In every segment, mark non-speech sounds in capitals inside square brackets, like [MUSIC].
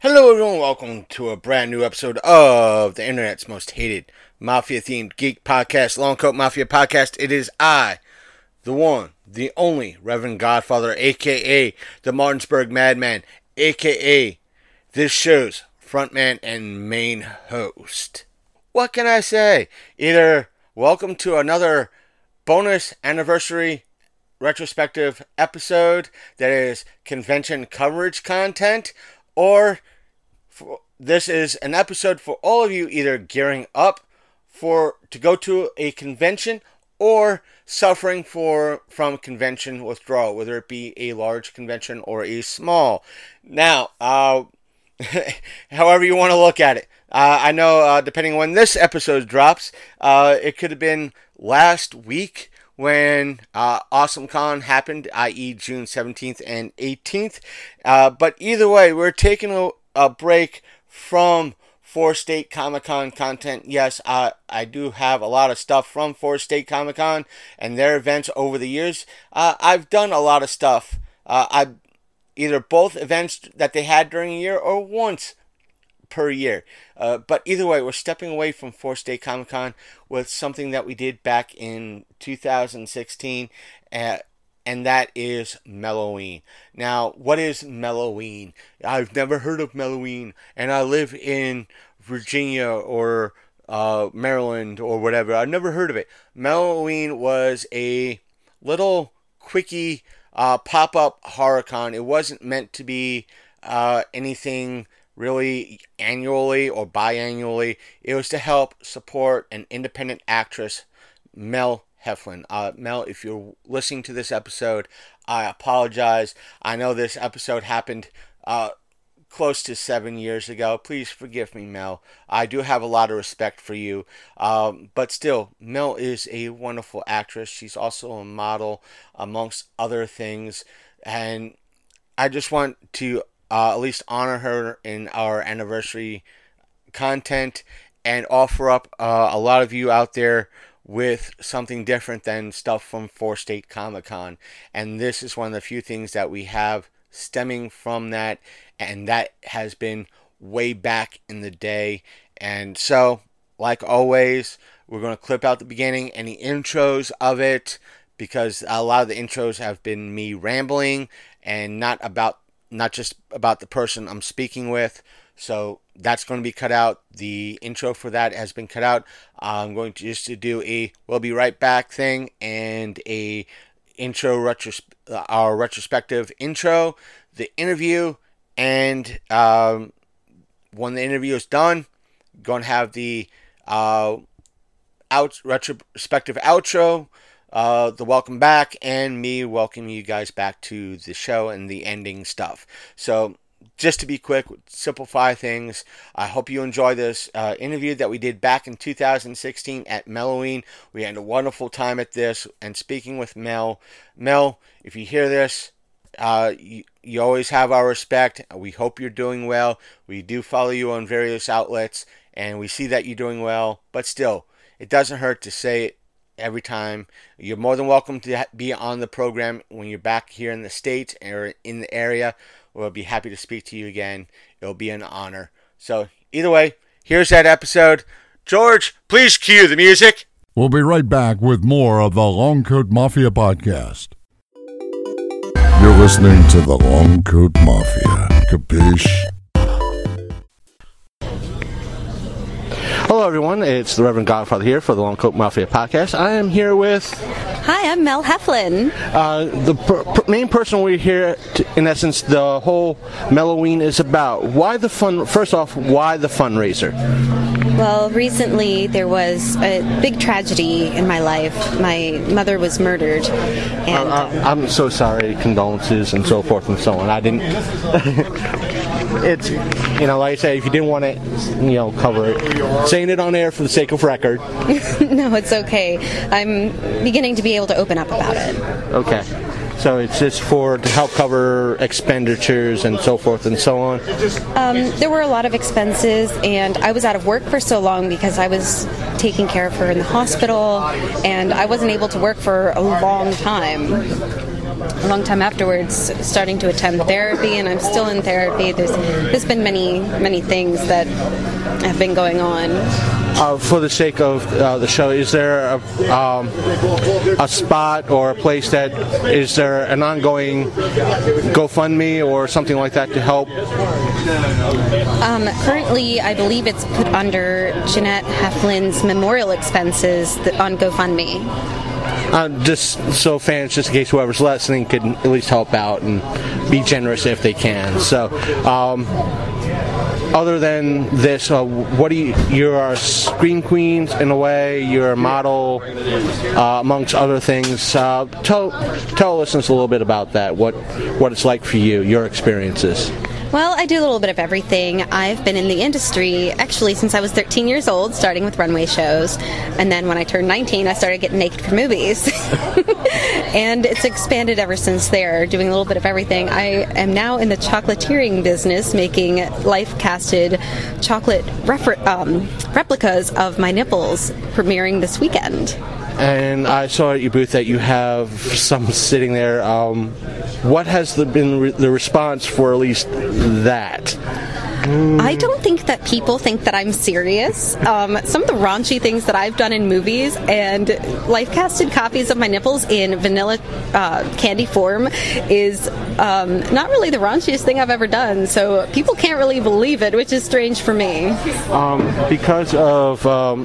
Hello, everyone. Welcome to a brand new episode of the internet's most hated mafia themed geek podcast, Long Coat Mafia Podcast. It is I, the one, the only Reverend Godfather, aka the Martinsburg Madman, aka this show's frontman and main host. What can I say? Either welcome to another bonus anniversary retrospective episode that is convention coverage content, or for, this is an episode for all of you either gearing up for to go to a convention or suffering for from convention withdrawal, whether it be a large convention or a small. Now, uh, [LAUGHS] however you want to look at it. Uh, I know, uh, depending on when this episode drops, uh, it could have been last week when uh, Awesome Con happened, i.e., June 17th and 18th. Uh, but either way, we're taking a, a break from Four State Comic Con content. Yes, I, I do have a lot of stuff from Four State Comic Con and their events over the years. Uh, I've done a lot of stuff. I've either both events that they had during a year or once per year. Uh, but either way, we're stepping away from Four State Comic Con with something that we did back in 2016, uh, and that is Mel-o-Ween. Now, what is Mel-o-Ween? I've never heard of Mel-o-Ween, and I live in Virginia or uh, Maryland or whatever. I've never heard of it. Mel-o-Ween was a little quickie uh, pop up horrorcon. It wasn't meant to be uh, anything really annually or biannually. It was to help support an independent actress, Mel Heflin. Uh, Mel, if you're listening to this episode, I apologize. I know this episode happened uh, close to seven years ago. Please forgive me, Mel. I do have a lot of respect for you. Um, but still, Mel is a wonderful actress. She's also a model, amongst other things. And I just want to uh, at least honor her in our anniversary content and offer up uh, a lot of you out there with something different than stuff from Four State Comic Con. And this is one of the few things that we have stemming from that, and that has been way back in the day. And so, like always, we're going to clip out the beginning, any intros of it, because a lot of the intros have been me rambling and not about not just about the person I'm speaking with. So that's going to be cut out. The intro for that has been cut out. I'm going to just to do a we'll be right back thing and a intro retros- uh, our retrospective intro, the interview, and um, when the interview is done, to have the uh, out retrospective outro, uh, the welcome back, and me welcoming you guys back to the show and the ending stuff. So just to be quick, simplify things. I hope you enjoy this uh, interview that we did back in 2016 at Mel-o-Ween. We had a wonderful time at this, and speaking with Mel. Mel, if you hear this, uh, you, you always have our respect. We hope you're doing well. We do follow you on various outlets, and we see that you're doing well. But still, it doesn't hurt to say it every time. You're more than welcome to be on the program when you're back here in the States or in the area. We'll be happy to speak to you again. It'll be an honor. So, either way, here's that episode. George, please cue the music. We'll be right back with more of the Long Coat Mafia podcast. You're listening to the Long Coat Mafia. Capiche? Hello, everyone. It's the Reverend Godfather here for the Long Coat Mafia podcast. I am here with Hi, I'm Mel Heflin. uh, the per- per- main person we're here, to, in essence, the whole Mel-o-Ween is about. Why the fun? First off, why the fundraiser? Well, recently there was a big tragedy in my life. My mother was murdered, and I, um, I'm so sorry, condolences and so forth and so on. I didn't. [LAUGHS] it's, you know, like I say, if you didn't want to, you know, cover it, saying it on air for the sake of record. [LAUGHS] no, it's okay. I'm beginning to be able to open up about it. Okay. So it's just for to help cover expenditures and so forth and so on. Um, there were a lot of expenses, and I was out of work for so long because I was taking care of her in the hospital, and I wasn't able to work for a long time. A long time afterwards, starting to attend therapy, and I'm still in therapy. There's there's been many many things that have been going on. Uh, for the sake of uh, the show, is there a, um, a spot or a place that is there an ongoing GoFundMe or something like that to help? Um, currently, I believe it's put under Jeanette Heflin's memorial expenses on GoFundMe. Uh, just so fans, just in case whoever's listening, could at least help out and be generous if they can. So, um, other than this, uh, what do you? You're a screen queen in a way. You're a model, uh, amongst other things. Uh, tell tell listeners a little bit about that. What what it's like for you, your experiences. Well, I do a little bit of everything. I've been in the industry actually since I was 13 years old, starting with runway shows. And then when I turned 19, I started getting naked for movies. [LAUGHS] and it's expanded ever since there, doing a little bit of everything. I am now in the chocolatiering business, making life casted chocolate refer- um, replicas of my nipples, premiering this weekend. And I saw at your booth that you have some sitting there. Um, what has the, been re- the response for at least that? I don't think that people think that I'm serious. Um, some of the raunchy things that I've done in movies and life casted copies of my nipples in vanilla uh, candy form is um, not really the raunchiest thing I've ever done. So people can't really believe it, which is strange for me. Um, because of um,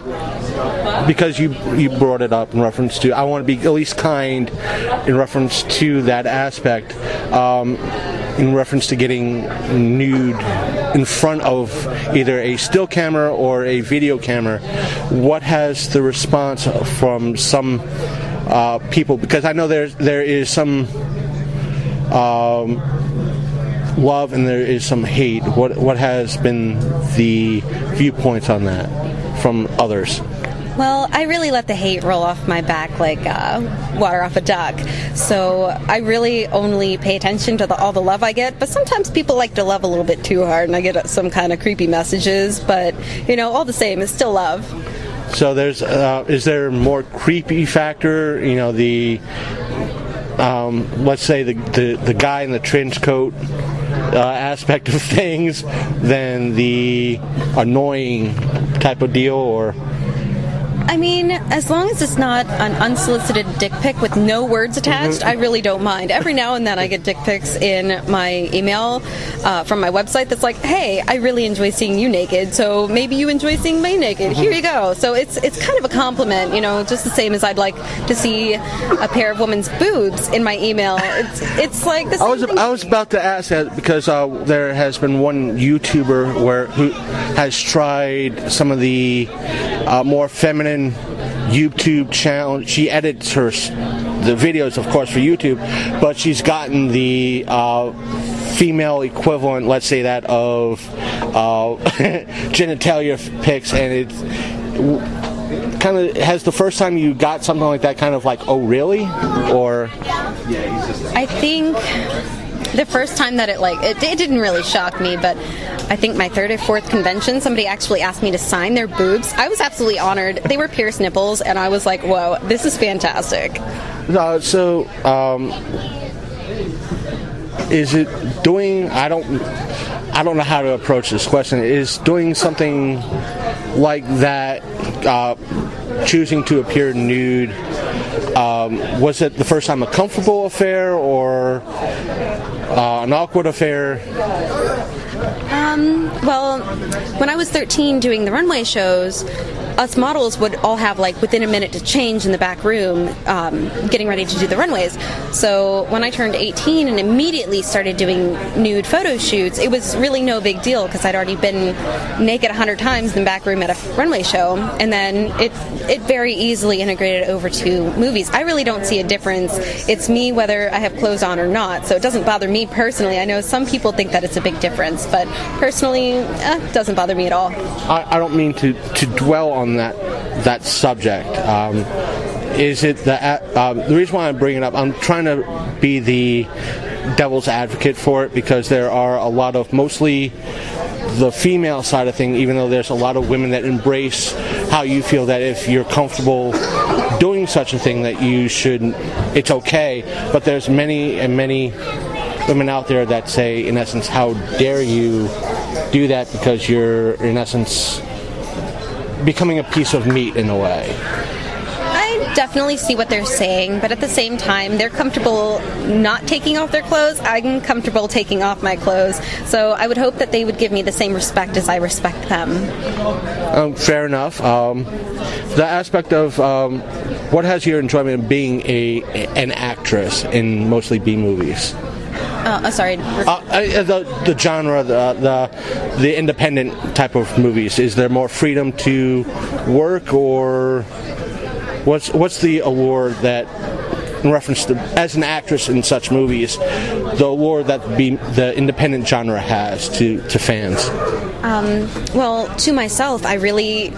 because you you brought it up in reference to I want to be at least kind in reference to that aspect. Um, in reference to getting nude in front of either a still camera or a video camera, what has the response from some uh, people? Because I know there there is some um, love and there is some hate. What what has been the viewpoints on that from others? Well, I really let the hate roll off my back like uh, water off a duck. So I really only pay attention to the, all the love I get. But sometimes people like to love a little bit too hard, and I get some kind of creepy messages. But you know, all the same, it's still love. So there's uh, is there more creepy factor? You know the um, let's say the, the the guy in the trench coat uh, aspect of [LAUGHS] things than the annoying type of deal, or I mean, as long as it's not an unsolicited dick pic with no words attached, I really don't mind. Every now and then I get dick pics in my email uh, from my website that's like, "Hey, I really enjoy seeing you naked, so maybe you enjoy seeing me naked. Here you go." So it's it's kind of a compliment, you know, just the same as I'd like to see a pair of women's boobs in my email. It's it's like the same I was thing I was about to ask that because uh, there has been one YouTuber where who has tried some of the uh, more feminine YouTube channel. She edits her the videos, of course, for YouTube, but she's gotten the uh, female equivalent, let's say that of uh, [LAUGHS] genitalia pics, and it kind of has the first time you got something like that kind of like oh really or I think the first time that it like it, it didn't really shock me, but I think my third or fourth convention, somebody actually asked me to sign their boobs. I was absolutely honored. They were pierced nipples, and I was like, "Whoa, this is fantastic." Uh, so, um, is it doing? I don't. I don't know how to approach this question. Is doing something like that, uh, choosing to appear nude, um, was it the first time a comfortable affair or uh, an awkward affair? Um, well, when I was 13 doing the runway shows, us models would all have like within a minute to change in the back room, um, getting ready to do the runways. So when I turned 18 and immediately started doing nude photo shoots, it was really no big deal because I'd already been naked a hundred times in the back room at a runway show, and then it it very easily integrated over to movies. I really don't see a difference. It's me whether I have clothes on or not, so it doesn't bother me personally. I know some people think that it's a big difference, but personally, eh, it doesn't bother me at all. I, I don't mean to, to dwell on that that subject. Um, is it that um, the reason why I'm bringing it up? I'm trying to be the devil's advocate for it because there are a lot of mostly the female side of thing, even though there's a lot of women that embrace how you feel that if you're comfortable doing such a thing that you should it's okay but there's many and many women out there that say in essence how dare you do that because you're in essence becoming a piece of meat in a way I definitely see what they're saying, but at the same time, they're comfortable not taking off their clothes. I'm comfortable taking off my clothes. So I would hope that they would give me the same respect as I respect them. um, fair enough um, the aspect of um, what has your enjoyment of being a an actress in mostly B movies Uh, oh, sorry. Uh, uh, the the genre, the, the the independent type of movies. Is there more freedom to work, or what's what's the award that, in reference to as an actress in such movies, the award that be, the independent genre has to to fans? Um, well, to myself, I really.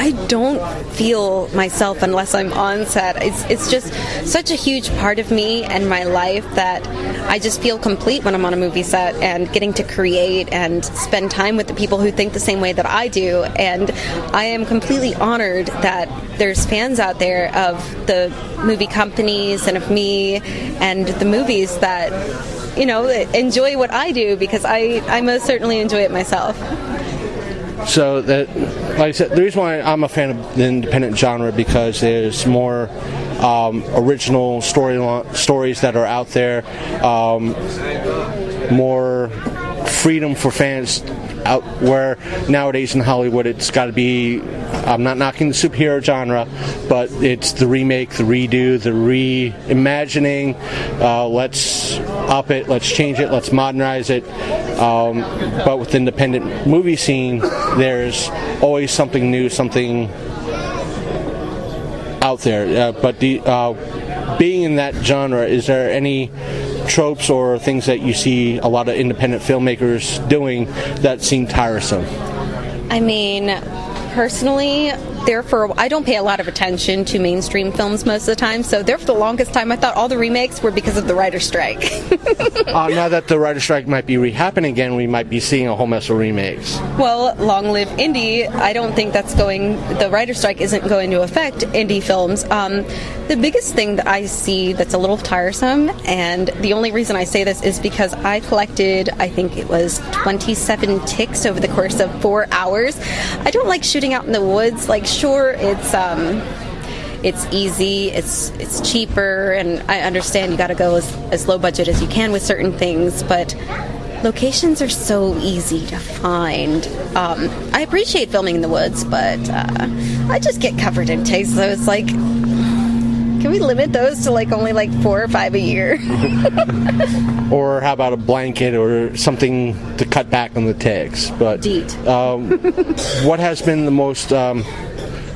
I don't feel myself unless I'm on set. It's, it's just such a huge part of me and my life that I just feel complete when I'm on a movie set and getting to create and spend time with the people who think the same way that I do. And I am completely honored that there's fans out there of the movie companies and of me and the movies that you know enjoy what I do because I, I most certainly enjoy it myself. So that, like I said, the reason why I'm a fan of the independent genre because there's more um, original story stories that are out there, um, more freedom for fans out where nowadays in Hollywood it's got to be. I'm not knocking the superhero genre, but it's the remake, the redo, the reimagining. Uh, let's up it, let's change it, let's modernize it. Um, but with the independent movie scene, there's always something new, something out there. Uh, but the, uh, being in that genre, is there any tropes or things that you see a lot of independent filmmakers doing that seem tiresome? I mean, personally, there for I don't pay a lot of attention to mainstream films most of the time. So there for the longest time, I thought all the remakes were because of the writer's strike. [LAUGHS] Uh, now that the writer strike might be rehappening again, we might be seeing a whole mess of remakes. well, long live indie. I don't think that's going. The writer's strike isn't going to affect indie films. Um, the biggest thing that I see that's a little tiresome, and the only reason I say this is because I collected, I think it was 27 ticks over the course of four hours. I don't like shooting out in the woods. Like, sure, it's. Um, it's easy, it's it's cheaper, and I understand you got to go as, as low budget as you can with certain things, but locations are so easy to find. Um, I appreciate filming in the woods, but uh, I just get covered in ticks, so it's like. Can we limit those to like only like four or five a year? [LAUGHS] Or how about a blanket or something to cut back on the ticks? But Deet. [LAUGHS] what has been the most um,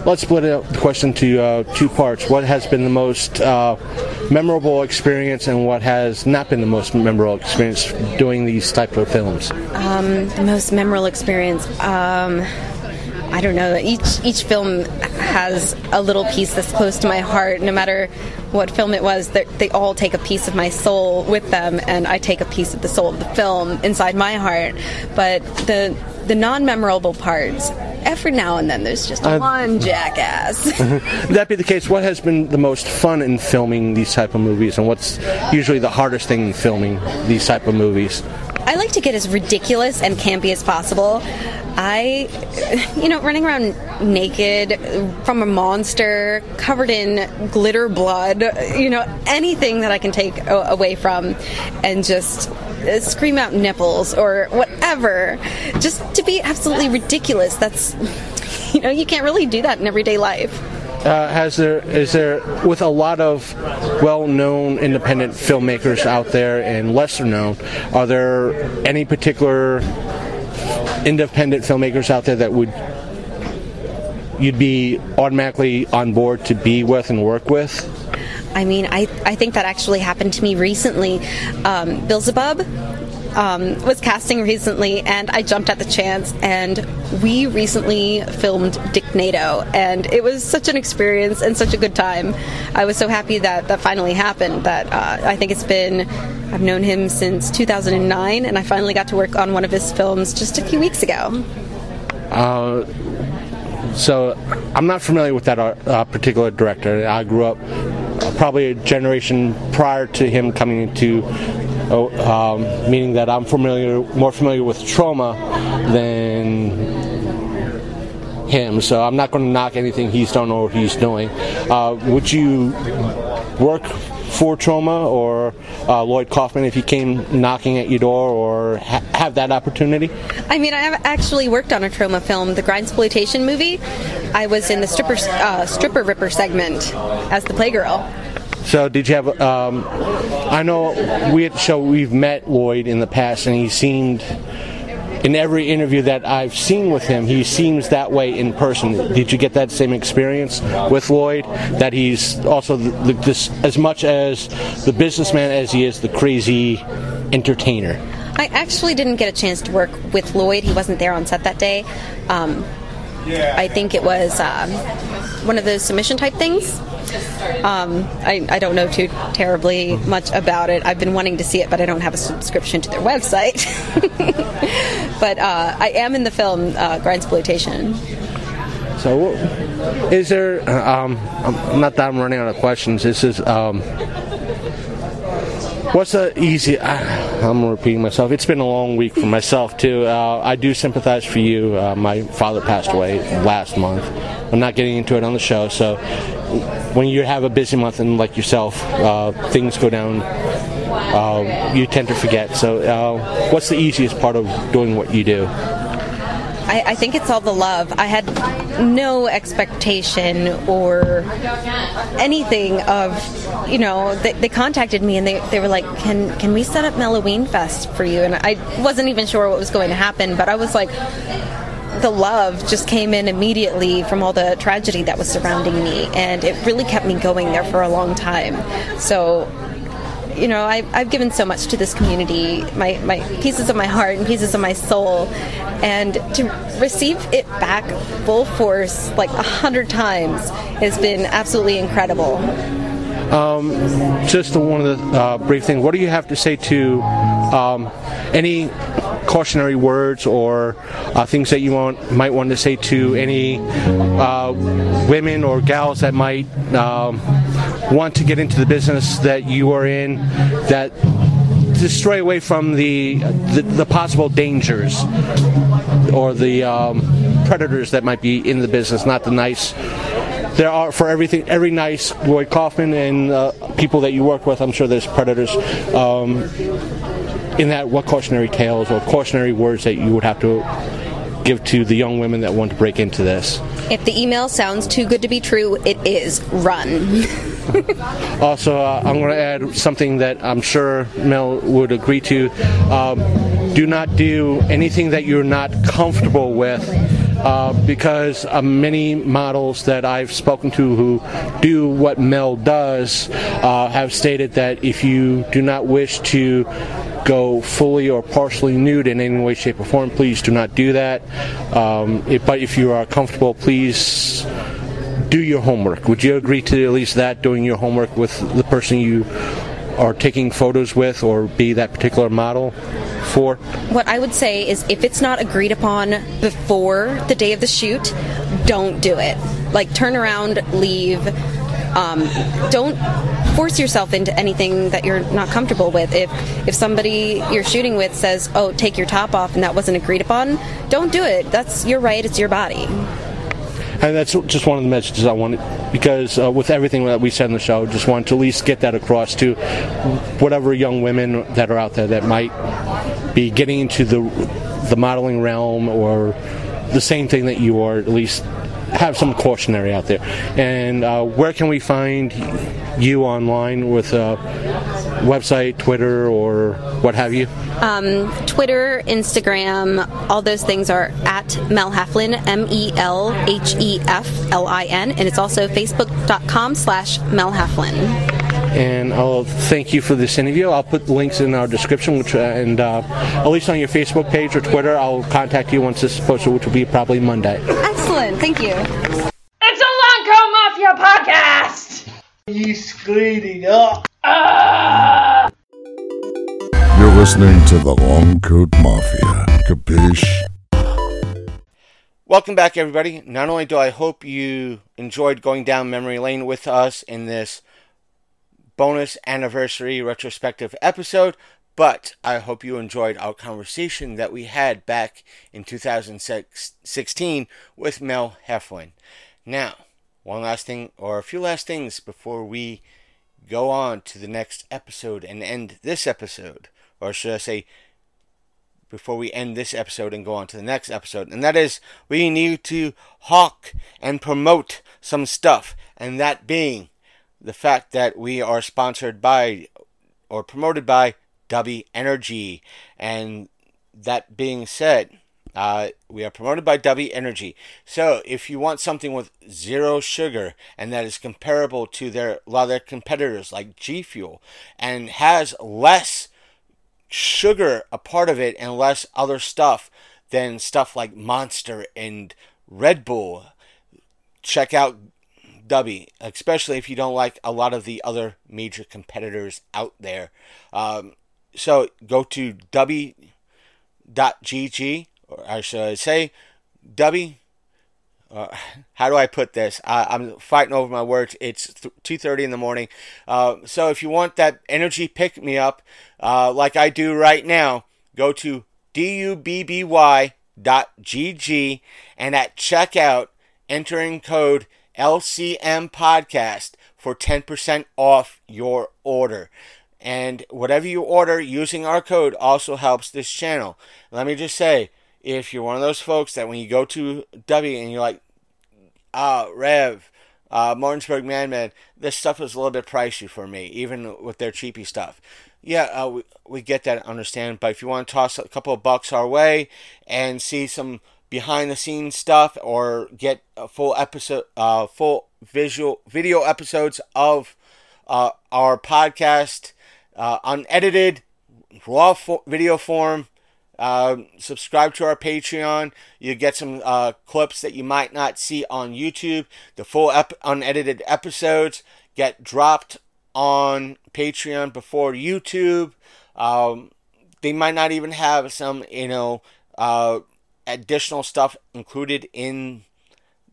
let's split up the question to uh, two parts what has been the most uh, memorable experience and what has not been the most memorable experience doing these type of films the most memorable experience. Um, I don't know. Each each film has a little piece that's close to my heart. No matter what film it was, they they all take a piece of my soul with them, and I take a piece of the soul of the film inside my heart. But the the non-memorable parts, every now and then, there's just one jackass. [LAUGHS] that be the case what has been the most fun in filming these type of movies and what's usually the hardest thing in filming these type of movies I like to get as ridiculous and campy as possible. I, you know, running around naked from a monster, covered in glitter blood, you know, anything that I can take away from and just uh, scream out nipples or whatever. Just to be absolutely ridiculous. That's, you know, you can't really do that in everyday life. uh, has there is there with a lot of well-known independent filmmakers out there and lesser known are there any particular independent filmmakers out there that would you'd be automatically on board to be with and work with I mean, I, I think that actually happened to me recently. Um, Beelzebub, um, was casting recently, and I jumped at the chance. And we recently filmed Dick NATO, and it was such an experience and such a good time. I was so happy that that finally happened. That uh, I think it's been. I've known him since 2009, and I finally got to work on one of his films just a few weeks ago. So I'm not familiar with that uh, particular director. I grew up probably a generation prior to him coming into, oh, um, meaning that I'm familiar, more familiar with Troma than him. So I'm not going to knock anything he's done or he's doing. Uh, would you work for Troma or uh, Lloyd Kaufman if he came knocking at your door or ha- have that opportunity? I mean, I have actually worked on a Troma film, the grind exploitation movie. I was in the stripper uh, stripper ripper segment as the playgirl. So did you have? Um, I know we at the show we've met Lloyd in the past, and he seemed. In every interview that I've seen with him, he seems that way in person. Did you get that same experience with Lloyd? That he's also the, the, this as much as the businessman as he is the crazy entertainer. I actually didn't get a chance to work with Lloyd. He wasn't there on set that day. Um, I think it was um, one of those submission type things. Um, I, I don't know too terribly much about it. I've been wanting to see it, but I don't have a subscription to their website. [LAUGHS] but uh, I am in the film uh, Grindsploitation. So, is there? Um, not that I'm running out of questions. This is. Um, what's the easy? I'm repeating myself. It's been a long week for myself too. Uh, I do sympathize for you. Uh, my father passed away last month. I'm not getting into it on the show. So, when you have a busy month and like yourself, uh, things go down. Uh, you tend to forget. So, uh, what's the easiest part of doing what you do? I, I think it's all the love. I had no expectation or anything of, you know, they, they contacted me and they, they were like, can can we set up Halloween Fest for you? And I wasn't even sure what was going to happen, but I was like, the love just came in immediately from all the tragedy that was surrounding me, and it really kept me going there for a long time. So you know, I, I've given so much to this community, my, my pieces of my heart and pieces of my soul, and to receive it back full force, like a hundred times, has been absolutely incredible. just one of the uh, brief things. What do you have to say to um, any cautionary words or uh, things that you want might want to say to any uh, women or gals that might um, want to get into the business that you are in that to stray away from the the, the possible dangers or the um, predators that might be in the business, not the nice there are for everything every nice Lloyd Kaufman and uh, people that you work with. I'm sure there's predators. Um, in that, what cautionary tales or cautionary words that you would have to give to the young women that want to break into this? If the email sounds too good to be true, it is. Run. [LAUGHS] Also, uh, I'm going to add something that I'm sure Mel would agree to. Um, do not do anything that you're not comfortable with. Uh, because uh, many models that I've spoken to who do what Mel does uh, have stated that if you do not wish to go fully or partially nude in any way, shape, or form, please do not do that. Um, if, but if you are comfortable, please do your homework. Would you agree to at least that, doing your homework with the person you are taking photos with or be that particular model for? what I would say is if it's not agreed upon before the day of the shoot, don't do it. Like turn around, leave. Um, don't force yourself into anything that you're not comfortable with. If if somebody you're shooting with says, "Oh, take your top off," and that wasn't agreed upon, don't do it. That's your right. It's your body. And that's just one of the messages I wanted, because uh, with everything that we said in the show, just wanted to at least get that across to whatever young women that are out there that might be getting into the the modeling realm or the same thing that you are, at least have some cautionary out there. And uh, where can we find you online with a website, Twitter, or what have you? Um, Twitter, Instagram, all those things are at Mel Heflin, M E L H E F L I N, and it's also facebook.com slash Mel Heflin. And I'll thank you for this interview. I'll put links in our description, which uh, and uh, at least on your Facebook page or Twitter, I'll contact you once this is posted, which will be probably Monday. Excellent. Thank you. It's a Long Coat Mafia podcast! You're listening to the Long Coat Mafia. Capiche? Welcome back, everybody. Not only do I hope you enjoyed going down memory lane with us in this bonus anniversary retrospective episode, but I hope you enjoyed our conversation that we had back in 2016 with Mel Heflin. Now, one last thing, or a few last things before we go on to the next episode and end this episode, or should I say, before we end this episode and go on to the next episode, and that is we need to hawk and promote some stuff, and that being the fact that we are sponsored by or promoted by Dubby Energy, and that being said, uh, we are promoted by Dubby Energy. So if you want something with zero sugar and that is comparable to their a lot of their competitors like G Fuel and has less sugar a part of it and less other stuff than stuff like Monster and Red Bull, check out Dubby, especially if you don't like a lot of the other major competitors out there. Um, so go to dubby.gg, or I should say Dubby. Uh, [LAUGHS] how do I put this? I, I'm fighting over my words. It's th- 2:30 in the morning. Uh, so if you want that energy pick me up, uh, like I do right now, go to dubby.gg and at checkout, entering code LCM podcast for 10% off your order. And whatever you order using our code also helps this channel. Let me just say, if you're one of those folks that when you go to Dubby and you're like, ah, Rev, uh, Martinsburg Man Man, this stuff is a little bit pricey for me, even with their cheapy stuff. Yeah, uh, we, we get that, understand. But if you want to toss a couple of bucks our way and see some behind the scenes stuff or get full episode, uh, full visual video episodes of uh, our podcast, uh, unedited, raw video form. Uh, subscribe to our Patreon. You get some uh, clips that you might not see on YouTube. The full ep- unedited episodes get dropped on Patreon before YouTube. Um, they might not even have some, you know, uh, additional stuff included in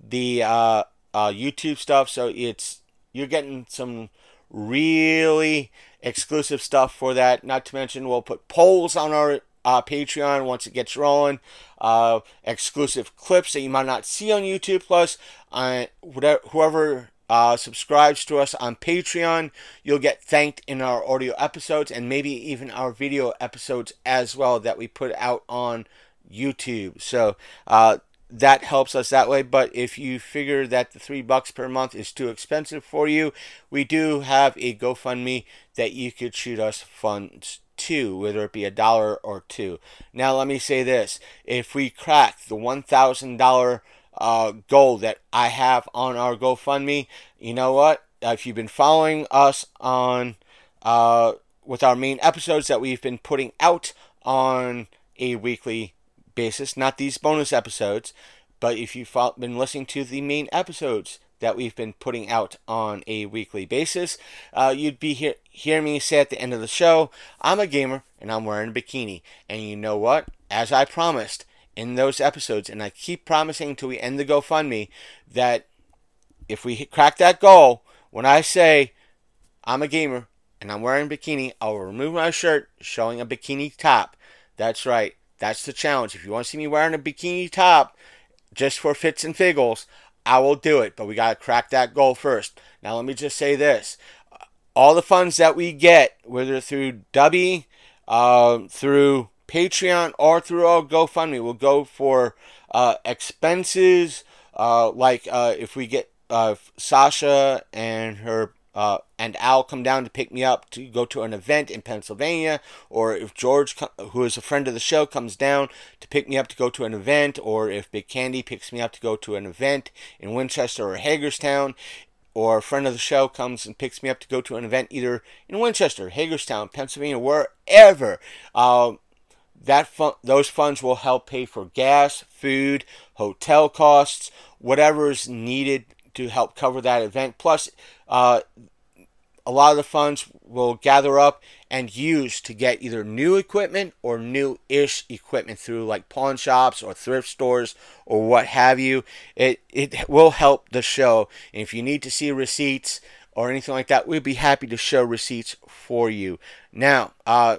the uh, uh, YouTube stuff. So it's you're getting some really exclusive stuff for that. Not to mention, we'll put polls on our uh, Patreon once it gets rolling. Uh, exclusive clips that you might not see on YouTube. Plus, uh, whatever, whoever uh, subscribes to us on Patreon, you'll get thanked in our audio episodes and maybe even our video episodes as well that we put out on YouTube. So uh, that helps us that way. But if you figure that the three bucks per month is too expensive for you, we do have a GoFundMe that you could shoot us funds to, whether it be a dollar or two. Now, let me say this: if we crack the one thousand dollar uh, goal that I have on our GoFundMe, you know what? If you've been following us on uh, with our main episodes that we've been putting out on a weekly basis, not these bonus episodes, but if you've been listening to the main episodes that we've been putting out on a weekly basis, uh, you'd be hear, hear me say at the end of the show, I'm a gamer and I'm wearing a bikini. And you know what? As I promised in those episodes, and I keep promising until we end the GoFundMe, that if we crack that goal, when I say I'm a gamer and I'm wearing a bikini, I'll remove my shirt showing a bikini top. That's right. That's the challenge. If you want to see me wearing a bikini top just for fits and figgles, I will do it. But we got to crack that goal first. Now, let me just say this all the funds that we get, whether through Dubby, uh, through Patreon, or through our GoFundMe, will go for uh, expenses uh, like uh, if we get uh, Sasha and her uh, and Al come down to pick me up to go to an event in Pennsylvania, or if George, who is a friend of the show, comes down to pick me up to go to an event, or if Big Candy picks me up to go to an event in Winchester or Hagerstown, or a friend of the show comes and picks me up to go to an event either in Winchester, Hagerstown, Pennsylvania, wherever, uh, that fun- those funds will help pay for gas, food, hotel costs, whatever is needed to help cover that event. Plus, uh, a lot of the funds will gather up and use to get either new equipment or new ish equipment through like pawn shops or thrift stores or what have you. It, it will help the show. And if you need to see receipts or anything like that, we'd be happy to show receipts for you. Now, uh,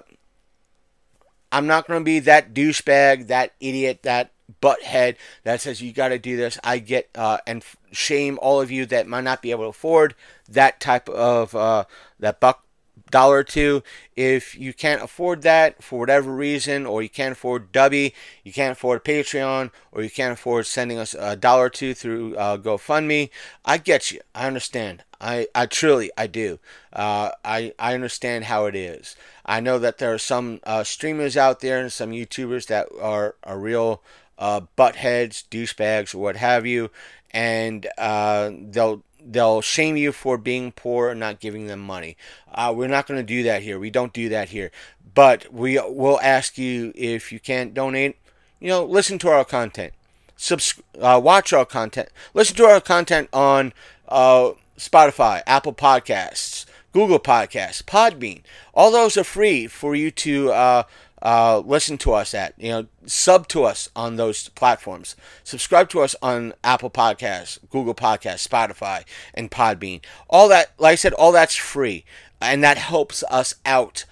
I'm not going to be that douchebag, that idiot, that butthead that says you got to do this. I get uh, and shame all of you that might not be able to afford that type of uh, that buck dollar or two. If you can't afford that for whatever reason, or you can't afford Dubby, you can't afford Patreon, or you can't afford sending us a dollar or two through uh, GoFundMe, I get you. I understand. I, I truly I do. Uh, I I understand how it is. I know that there are some uh, streamers out there and some YouTubers that are are real uh, buttheads, douchebags, or what have you, and uh, they'll they'll shame you for being poor and not giving them money. Uh, we're not going to do that here. We don't do that here. But we will ask you if you can't donate. You know, listen to our content. Subs- uh, watch our content. Listen to our content on uh, Spotify, Apple Podcasts, Google Podcasts, Podbean. All those are free for you to uh, uh, listen to us at. You know, sub to us on those platforms. Subscribe to us on Apple Podcasts, Google Podcasts, Spotify, and Podbean. All that, like I said, all that's free, and that helps us out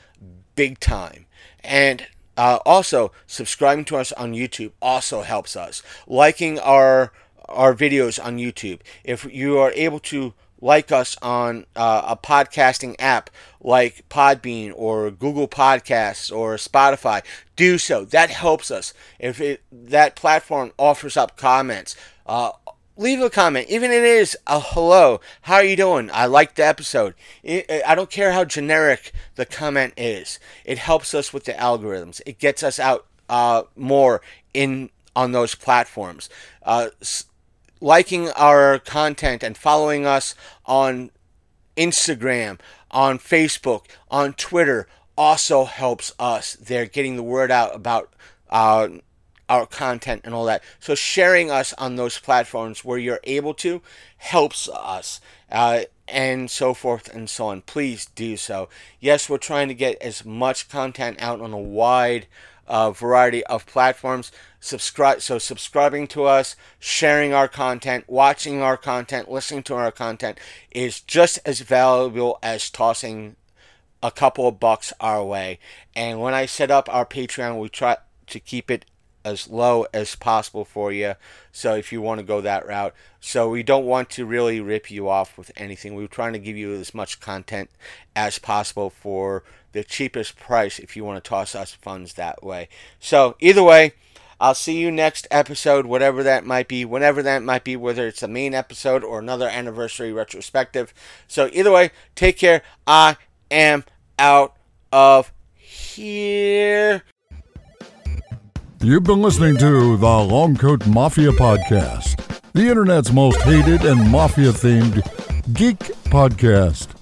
big time. And uh, also, subscribing to us on YouTube also helps us. Liking our our videos on YouTube. If you are able to like us on uh, a podcasting app like Podbean or Google Podcasts or Spotify, do so. That helps us. If it, that platform offers up comments, uh, leave a comment. Even if it is a hello, how are you doing? I liked the episode. It, I don't care how generic the comment is. It helps us with the algorithms. It gets us out uh, more in on those platforms. Uh, liking our content and following us on Instagram, on Facebook, on Twitter also helps us. They're getting the word out about uh, our content and all that. So sharing us on those platforms where you're able to helps us. Uh, and so forth and so on. Please do so. Yes, we're trying to get as much content out on a wide uh, variety of platforms. Subscribe. So subscribing to us, sharing our content, watching our content, listening to our content is just as valuable as tossing a couple of bucks our way. And when I set up our Patreon, we try to keep it as low as possible for you. So if you want to go that route, so we don't want to really rip you off with anything. We're trying to give you as much content as possible for the cheapest price if you want to toss us funds that way. So either way, I'll see you next episode, whatever that might be, whenever that might be, whether it's a main episode or another anniversary retrospective. So either way, take care. I am out of here. You've been listening to the Longcoat Mafia Podcast, the internet's most hated and mafia themed geek podcast.